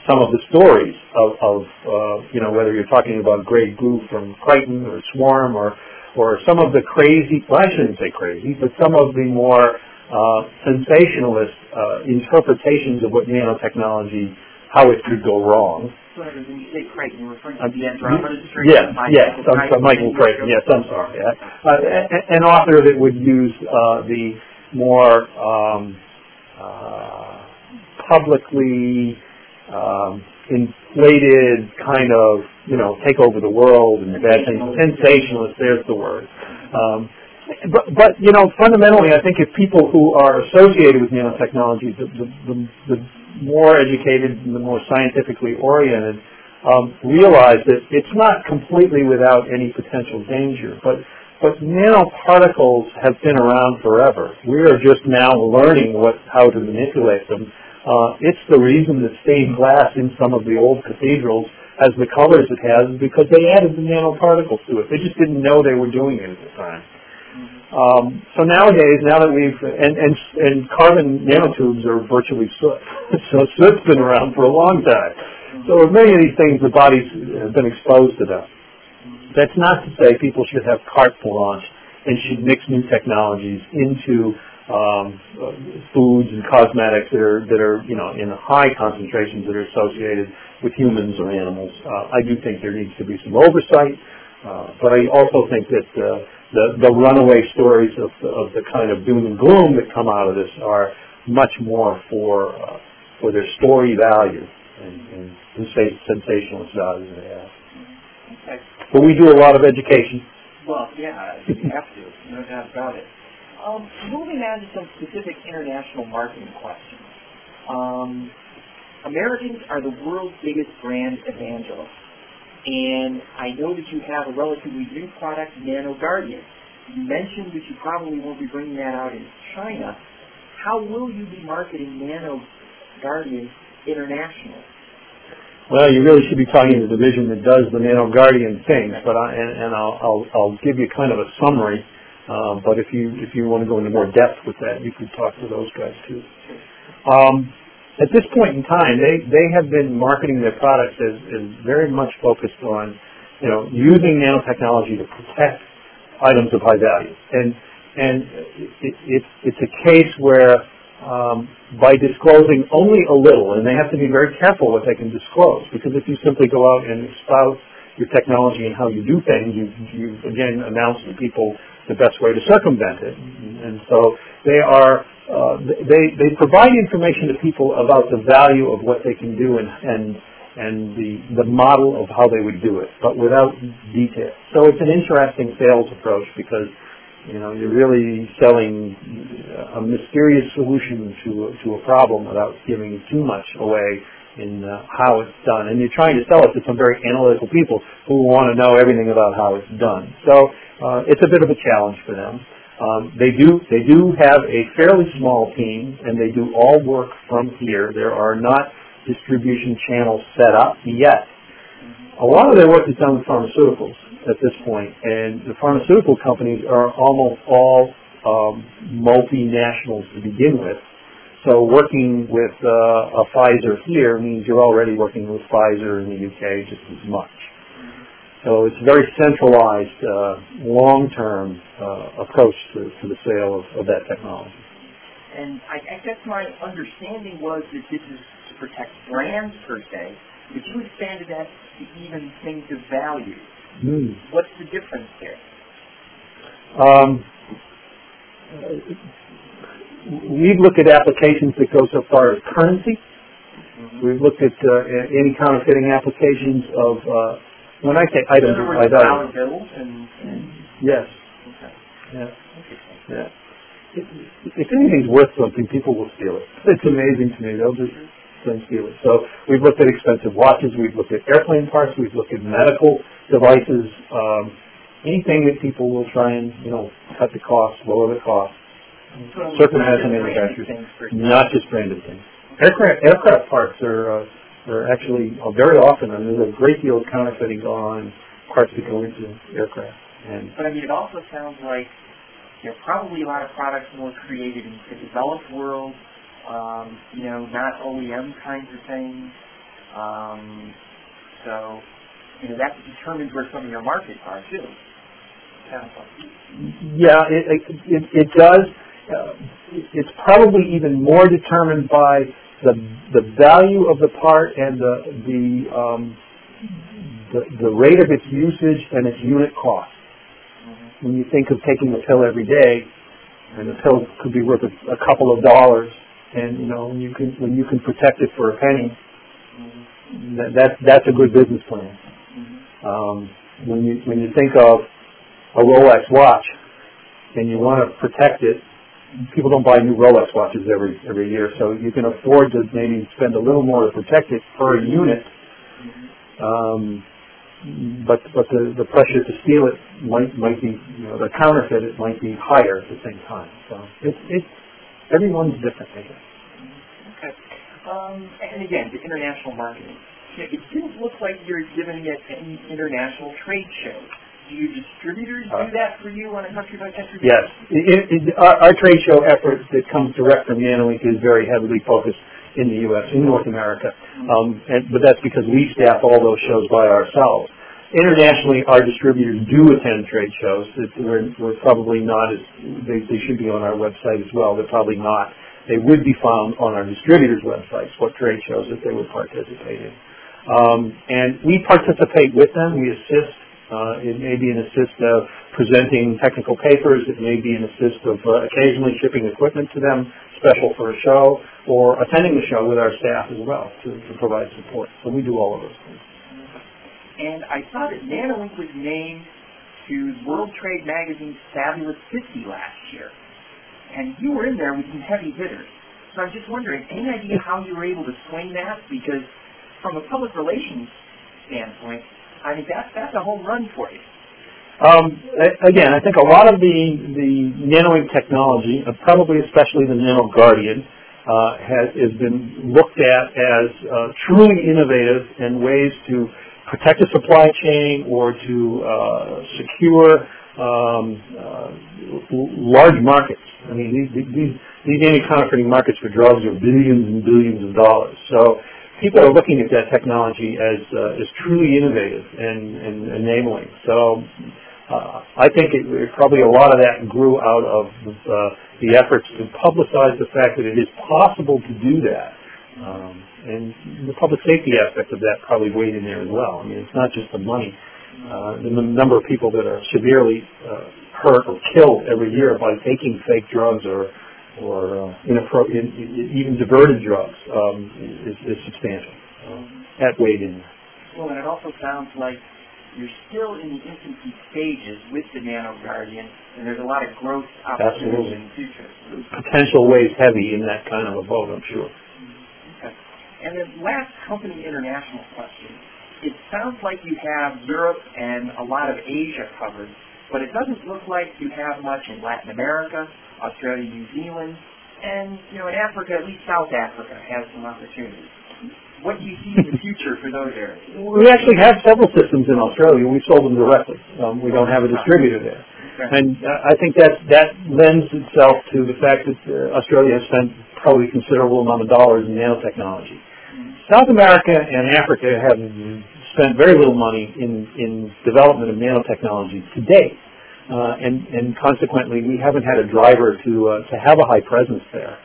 some of the stories of, of uh, you know, whether you're talking about Grey Goo from Crichton or Swarm or, or some of the crazy, well, I shouldn't say crazy, but some of the more uh, sensationalist uh, interpretations of what nanotechnology, how it could go wrong. So when you say you're referring to the Yes, yes, Michael Crichton, yes, I'm sorry. Uh, an author that would use uh, the more um, uh, publicly um, inflated kind of, you know, take over the world and bad things. Sensationalist, there's the word. Um, but, but, you know, fundamentally, I think if people who are associated with nanotechnology, the, the, the, the more educated and the more scientifically oriented, um, realize that it's not completely without any potential danger. But, but nanoparticles have been around forever. We are just now learning what, how to manipulate them. Uh, it's the reason that stained glass in some of the old cathedrals has the colors it has because they added the nanoparticles to it. They just didn't know they were doing it at the time. Um, so nowadays, now that we've and and and carbon nanotubes are virtually soot, so soot's been around for a long time. So many of these things, the bodies have been exposed to them. That's not to say people should have carte blanche and should mix new technologies into um, foods and cosmetics that are that are you know in high concentrations that are associated with humans or animals. Uh, I do think there needs to be some oversight, uh, but I also think that uh, the the runaway stories of the, of the kind of doom and gloom that come out of this are much more for uh, for their story value and, and sensa- sensationalist value they have. Okay. But we do a lot of education. Well, yeah, you have to, no doubt about it. Um, moving on to some specific international marketing questions. Um, Americans are the world's biggest brand evangelists. And I know that you have a relatively new product, Nano Guardian. You mentioned that you probably won't be bringing that out in China. How will you be marketing Nano Guardian internationally? Well, you really should be talking to the division that does the Nano Guardian things, but I, and, and I'll, I'll, I'll give you kind of a summary. Uh, but if you if you want to go into more depth with that, you could talk to those guys too. Um, at this point in time, they they have been marketing their products as, as very much focused on, you know, using nanotechnology to protect items of high value, and and it, it, it's a case where um, by disclosing only a little, and they have to be very careful what they can disclose, because if you simply go out and espouse your technology and how you do things, you, you again announce to people the best way to circumvent it. And so they are, uh, they, they provide information to people about the value of what they can do and, and, and the, the model of how they would do it, but without detail. So it's an interesting sales approach because You know, you're really selling a mysterious solution to to a problem without giving too much away in uh, how it's done. And you're trying to sell it to some very analytical people who want to know everything about how it's done. So uh, it's a bit of a challenge for them. Um, they do they do have a fairly small team, and they do all work from here. There are not distribution channels set up yet. A lot of their work is done with pharmaceuticals at this point, and the pharmaceutical companies are almost all um, multinationals to begin with. So working with uh, a Pfizer here means you're already working with Pfizer in the UK just as much. So it's a very centralized, uh, long-term uh, approach to, to, the sale of, of, that technology. And I, I, guess my understanding was that this is to protect brands per se, but you expanded that to even things of value. Mm. What's the difference there? Um, we've looked at applications that go so far as currency. Mm-hmm. We've looked at uh, any counterfeiting applications of uh, when I say items, I dollar bills and, and yes, okay. yeah, yeah. If, if anything's worth something, people will steal it. It's amazing to me. They'll just then steal it. So we've looked at expensive watches. We've looked at airplane parts. We've looked at medical devices. Um, anything that people will try and you know cut the cost, lower the cost. So Circumvent manufacturers, not just branded things. Aircraft aircraft parts are. Uh, are actually uh, very often, and there's a great deal of counterfeiting on parts that go into aircraft. And but I mean, it also sounds like there are probably a lot of products more created in the developed world, um, you know, not OEM kinds of things. Um, so, you know, that determines where some of your markets are too. Yeah, it, it, it does. Uh, it's probably even more determined by the the value of the part and the the um, the, the rate of its usage and its unit cost. Mm-hmm. When you think of taking a pill every day, and the pill could be worth a, a couple of dollars, and you know when you can when you can protect it for a penny, mm-hmm. that, that that's a good business plan. Mm-hmm. Um, when you when you think of a Rolex watch, and you want to protect it people don't buy new Rolex watches every every year, so you can afford to maybe spend a little more to protect it per unit. Um, but but the, the pressure to steal it might might be you know the counterfeit it might be higher at the same time. So it's it's everyone's different. Okay. Um, and again, the international marketing. It didn't look like you're giving it any international trade shows do your distributors do uh, that for you on a country by country basis? Yes. It, it, our, our, trade show effort that comes direct from NanoInk is very heavily focused in the U.S., in North America. Um, and, but that's because we staff all those shows by ourselves. Internationally, our distributors do attend trade shows. We're, we're probably not as, they, they should be on our website as well. They're probably not. They would be found on our distributors' websites, what trade shows that they would participate in. Um, and we participate with them. We assist uh, it may be an assist of presenting technical papers. It may be an assist of uh, occasionally shipping equipment to them, special for a show, or attending the show with our staff as well to, to provide support. So we do all of those things. And I saw that NanoInk was named to World Trade Magazine's Fabulous 50 last year. And you were in there with some heavy hitters. So I'm just wondering, any idea how you were able to swing that? Because from a public relations standpoint, I mean, that's, that's a home run for you. Um, again, I think a lot of the, the NanoInk technology, uh, probably especially the Nano Guardian, uh, has, has been looked at as uh, truly innovative in ways to protect a supply chain or to uh, secure um, uh, large markets. I mean, these, these, these anti-counterfeiting markets for drugs are billions and billions of dollars. So people are looking at that technology as uh, as truly innovative and, and enabling. So uh, I think it, it, probably a lot of that grew out of uh, the efforts to publicize the fact that it is possible to do that. Um, and the public safety aspect of that probably weighed in there as well. I mean, it's not just the money. Uh, the number of people that are severely uh, hurt or killed every year by taking fake drugs or or uh, inappropriate, even diverted drugs um, is, is substantial. Uh, that weighed in. Well, and it also sounds like you're still in the infancy stages with the Nano Guardian, and there's a lot of growth opportunities Absolutely. in the future. Potential weighs heavy in that kind of a boat, I'm sure. Okay. And then last company international question. It sounds like you have Europe and a lot of Asia covered, but it doesn't look like you have much in Latin America, Australia, New Zealand, and you know in Africa, at least South Africa has some opportunities. What do you see in the future for those areas? We actually have several systems in Australia. We sold them directly. Um, we don't have a distributor there. Okay. And uh, I think that that lends itself to the fact that uh, Australia has spent probably a considerable amount of dollars in nanotechnology. South America and Africa have spent very little money in, in development of nanotechnology to date. Uh, and, and consequently, we haven't had a driver to, uh, to have a high presence there.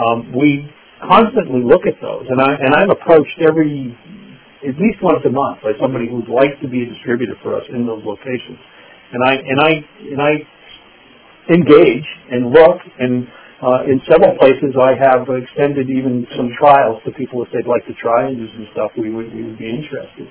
Um, we constantly look at those, and, I, and I'm approached every, at least once a month by somebody who'd like to be a distributor for us in those locations. And I, and I, and I engage and look and uh, in several places, I have extended even some trials to people if they'd like to try and do some stuff. We would, we would be interested.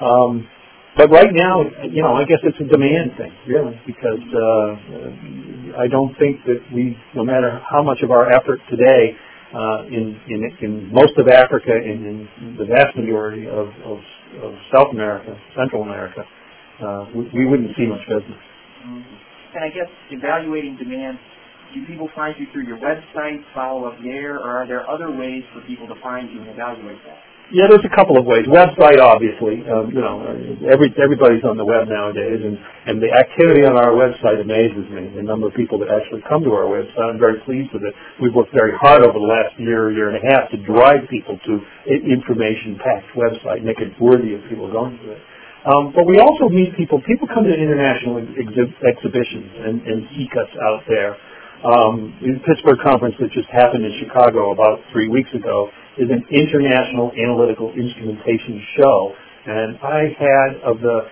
Um, but right now, you know, I guess it's a demand thing, really, because uh, I don't think that we, no matter how much of our effort today uh, in, in in most of Africa and in the vast majority of, of, of South America, Central America, uh, we, we wouldn't see much business. And I guess evaluating demand, do people find you through your website, follow up there, or are there other ways for people to find you and evaluate that? Yeah, there's a couple of ways. Website, obviously, um, you know, every everybody's on the web nowadays, and and the activity on our website amazes me. The number of people that actually come to our website, I'm very pleased with it. We've worked very hard over the last year, year and a half to drive people to i- information-packed website, make it worthy of people going to it. Um, but we also meet people. People come to international exhi- exhibitions and, and seek us out there. Um, the Pittsburgh conference that just happened in Chicago about three weeks ago is an international analytical instrumentation show, and I had of the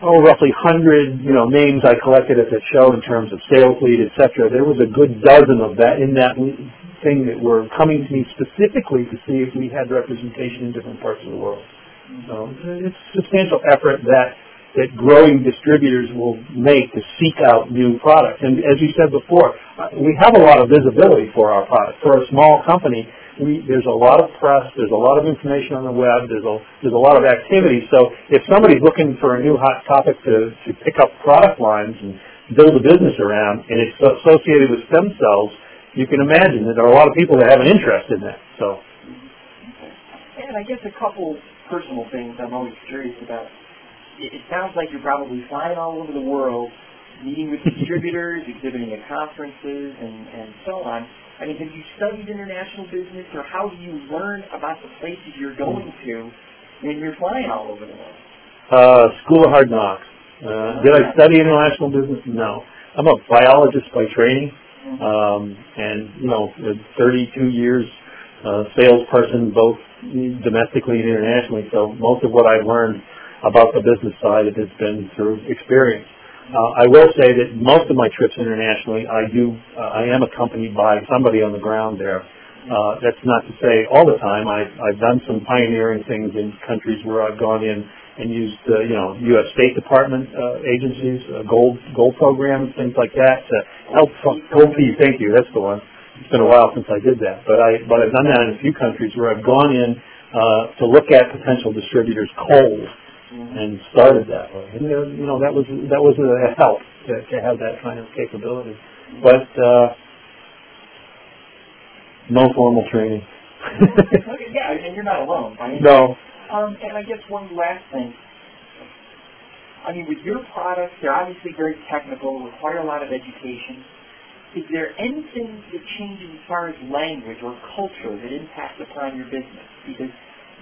oh roughly hundred you know names I collected at that show in terms of sales lead, etc. There was a good dozen of that in that thing that were coming to me specifically to see if we had representation in different parts of the world. So it's substantial effort that that growing distributors will make to seek out new products. And as you said before, uh, we have a lot of visibility for our product. For a small company, we, there's a lot of press, there's a lot of information on the web, there's a, there's a lot of activity. So if somebody's looking for a new hot topic to, to pick up product lines and build a business around, and it's associated with stem cells, you can imagine that there are a lot of people that have an interest in that. So And I guess a couple personal things I'm always curious about. It, it sounds like you're probably flying all over the world, meeting with distributors, exhibiting at conferences, and, and so on. I mean, have you studied international business, or how do you learn about the places you're going to when you're flying all over the world? uh, School of Hard Knocks. Uh, did I study international business? No. I'm a biologist by training, um, and you know, with 32 years uh, salesperson, both domestically and internationally. So most of what I've learned about the business side it has been through experience. Uh, I will say that most of my trips internationally, I do, uh, I am accompanied by somebody on the ground there. Uh, that's not to say all the time. I've, I've done some pioneering things in countries where I've gone in and used, uh, you know, U.S. State Department uh, agencies, uh, gold gold programs, things like that to help. Gold P, thank you. That's the one. It's been a while since I did that, but I but I've done that in a few countries where I've gone in uh, to look at potential distributors cold and started that way. And uh, you know that was that was a help to, to have that kind of capability. But uh, no formal training. okay, yeah, and you're not alone. I mean, no. Um, and I guess one last thing. I mean, with your products, they're obviously very technical, require a lot of education. Is there anything that changes as far as language or culture that impacts upon your business? Because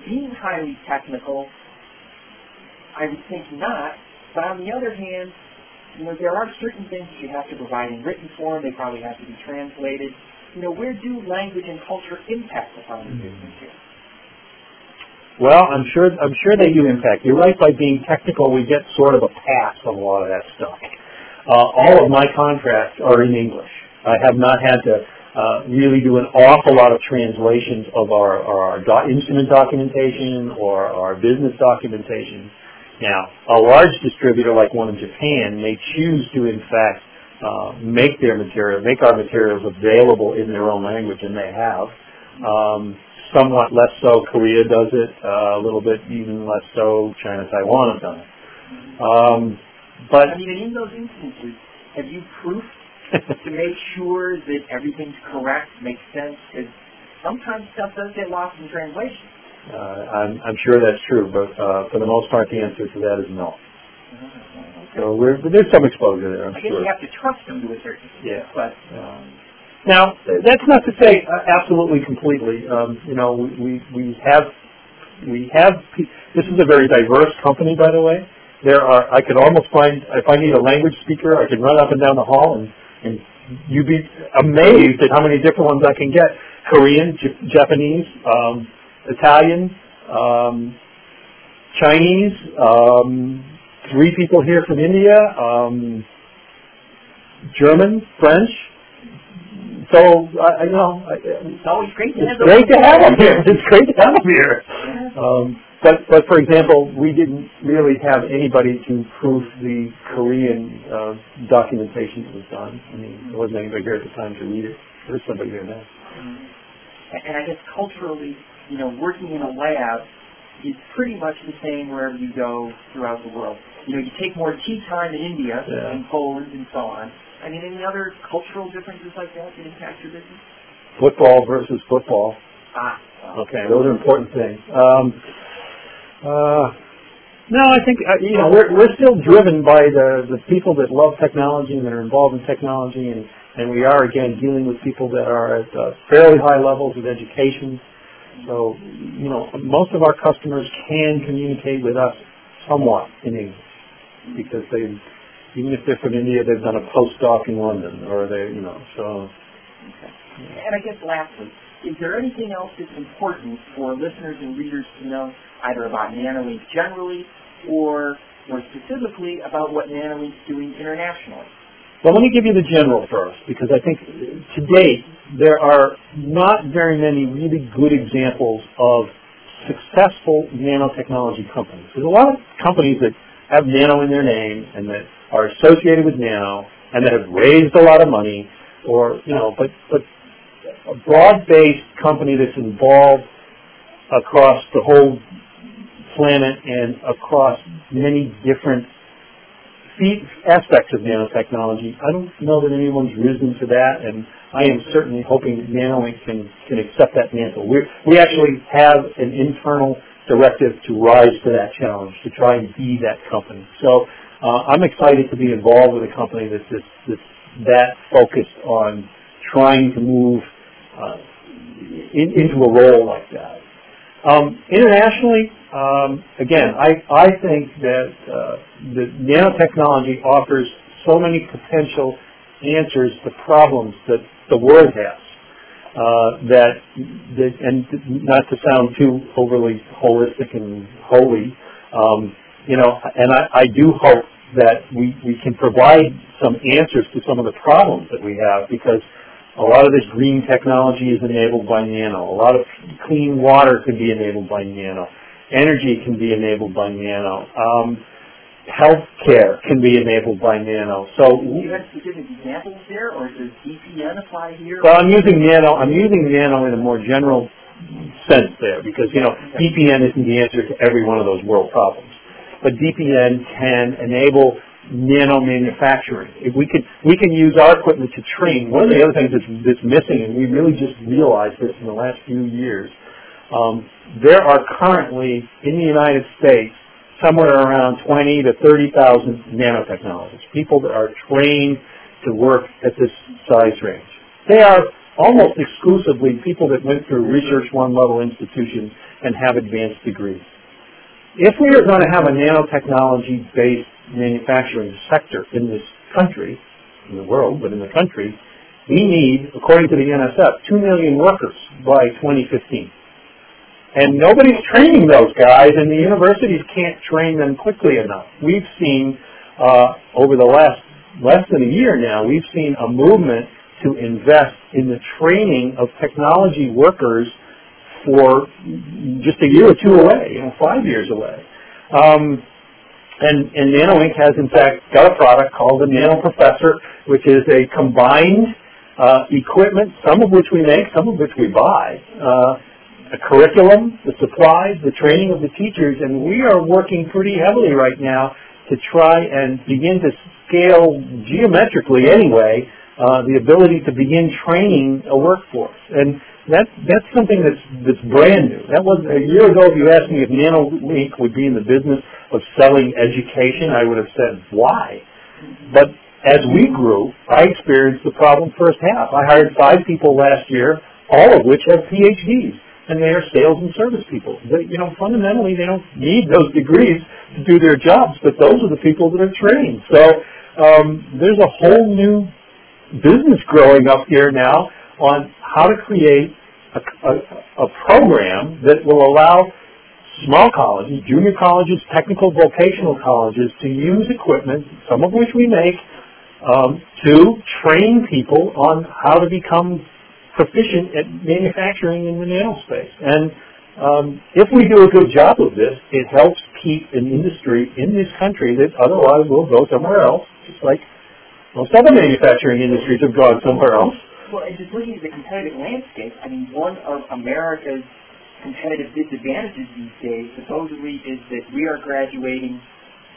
being highly technical, I would think not. But on the other hand, you know, there are certain things that you have to provide in written form. They probably have to be translated. You know, where do language and culture impact upon your business here? Well, I'm sure I'm sure they do impact. You're right. By being technical, we get sort of a pass on a lot of that stuff. Uh, all of my contracts are in English. I have not had to uh, really do an awful lot of translations of our, our do- instrument documentation or our business documentation Now, a large distributor like one in Japan may choose to, in fact, uh, make their material, make our materials available in their own language, and they have. Um, somewhat less so, Korea does it, uh, a little bit even less so, China, Taiwan have done it. Um, but I mean, in those instances, have you proof to make sure that everything's correct, makes sense? Because sometimes stuff does get lost in translation. Uh, I'm, I'm sure that's true, but uh, for the most part, the answer to that is no. So we're, there's some exposure there, I'm I guess sure. you have to trust them to a certain extent. Yeah. But Um, now, that's not to say uh, absolutely completely. Um, you know, we, we, we have we have. This is a very diverse company, by the way. There are. I could almost find if I need a language speaker, I can run up and down the hall, and and you'd be amazed at how many different ones I can get. Korean, J- Japanese, um, Italian, um, Chinese. Um, three people here from India. Um, German, French. So I, know, I, it's always great to have it's great to have them here. It's great to have them here. Um, but, but for example, we didn't really have anybody to proof the Korean uh, documentation that was done. I mean, there wasn't anybody here at the time to read it. There's somebody here now. And I guess culturally, you know, working in a lab is pretty much the same wherever you go throughout the world. You know, you take more tea time in India Yeah. and Poland and so on. I mean, any other cultural differences like that that impact your business? Football versus football. Ah, well, Okay, those are important things. Um, uh, no, I think uh, you know we're we're still driven by the the people that love technology and that are involved in technology, and and we are again dealing with people that are at uh, fairly high levels of education. So you know most of our customers can communicate with us somewhat in English because they even if they're from India, they've done a postdoc in London, or they you know so. Okay. And I guess lastly, is there anything else that's important for listeners and readers to know, either about NanoInk generally or more specifically about what NanoInk's doing internationally? Well, let me give you the general first, because I think to date there are not very many really good examples of successful nanotechnology companies. There's a lot of companies that have nano in their name and that are associated with nano and that have raised a lot of money, or you know, but but a broad-based company that's involved across the whole planet and across many different fe- aspects of nanotechnology. I don't know that anyone's risen to that, and I am certainly hoping that NanoInk can, can accept that mantle. we we actually have an internal directive to rise to that challenge, to try and be that company. So uh, I'm excited to be involved with a company that's, that's, that's that focused on trying to move uh, in, into a role like that. Um, internationally, um, again, I, I think that uh, the nanotechnology offers so many potential answers to problems that the world has. Uh, that, that, and not to sound too overly holistic and holy, um, you know, and I, I do hope that we, we can provide some answers to some of the problems that we have because a lot of this green technology is enabled by nano. A lot of clean water could be enabled by nano. Energy can be enabled by nano. Um, healthcare can be enabled by nano. So Do you have specific examples there, or does DPN apply here? well, I'm using nano. I'm using nano in a more general sense there because you know DPN isn't the answer to every one of those world problems, but DPN can enable nano manufacturing. If we can we can use our equipment to train. One of the other things that's, that's missing, and we really just realized this in the last few years, um, there are currently in the United States somewhere around 20 to 30,000 nanotechnologists, people that are trained to work at this size range. They are almost exclusively people that went through Research One level institutions and have advanced degrees. If we are going to have a nanotechnology-based manufacturing sector in this country, in the world, but in the country, we need, according to the NSF, 2 million workers by 2015. And nobody's training those guys, and the universities can't train them quickly enough. We've seen, uh, over the last less than a year now, we've seen a movement to invest in the training of technology workers for just a year or two away, you know, five years away. Um, And, and NanoInk. has in fact got a product called the Nano Professor, which is a combined uh, equipment, some of which we make, some of which we buy, uh, a curriculum, the supplies, the training of the teachers, and we are working pretty heavily right now to try and begin to scale geometrically anyway uh, the ability to begin training a workforce. And that, that's something that's, that's brand new. That was a year ago. If you asked me if NanoInk would be in the business of selling education, I would have said why. But as we grew, I experienced the problem firsthand. I hired five people last year, all of which have PhDs and they are sales and service people. They, you know, fundamentally, they don't need those degrees to do their jobs, but those are the people that are trained. So um, there's a whole new business growing up here now on how to create a, a, a program that will allow small colleges, junior colleges, technical vocational colleges to use equipment, some of which we make, um, to train people on how to become proficient at manufacturing in the nanospace. And um, if we do a good job of this, it helps keep an industry in this country that otherwise will go somewhere else, just like most other manufacturing industries have gone somewhere else. Well, and just looking at the competitive landscape, I mean, one of America's competitive disadvantages these days supposedly is that we are graduating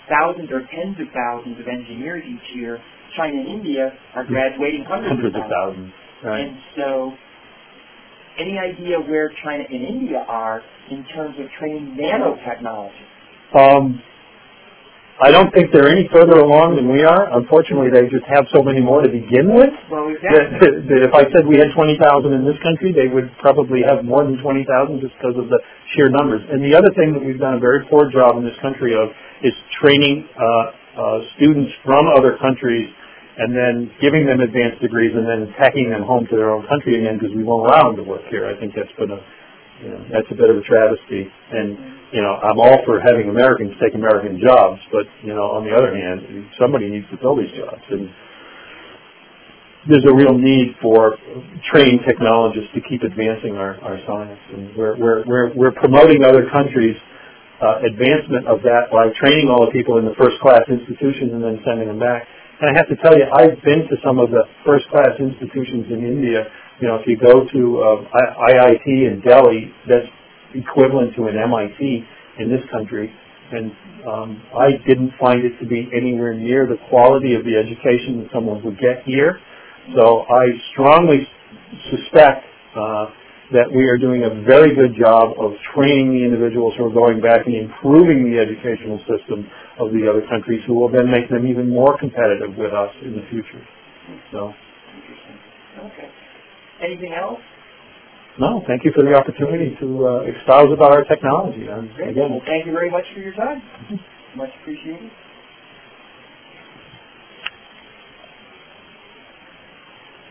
thousands or tens of thousands of engineers each year. China and India are graduating hundreds, hundreds of thousands. Of thousands. Right. And so, any idea where China and India are in terms of training nanotechnology? Um, I don't think they're any further along than we are. Unfortunately, they just have so many more to begin with. Well, exactly. That, that if I said we had 20,000 in this country, they would probably have more than 20,000 just because of the sheer numbers. And the other thing that we've done a very poor job in this country of is training uh, uh, students from other countries and then giving them advanced degrees and then tacking them home to their own country again because we won't allow them to work here. I think that's been a that's a bit of a travesty. And you know, I'm all for having Americans take American jobs, but you know, on the other hand, somebody needs to fill these jobs, and there's a real need for trained technologists to keep advancing our, our science. And we're we're we're, we're promoting other countries. Uh, advancement of that by training all the people in the first class institutions and then sending them back and I have to tell you, I've been to some of the first-class institutions in India. You know, if you go to uh, IIT in Delhi, that's equivalent to an MIT in this country. And um, I didn't find it to be anywhere near the quality of the education that someone would get here. So I strongly suspect uh, that we are doing a very good job of training the individuals who are going back and improving the educational system of the other countries who will then make them even more competitive with us in the future. So. Okay. Anything else? No, thank you for the opportunity to uh, espouse about our technology. again, well, thank you very much for your time. Much appreciated.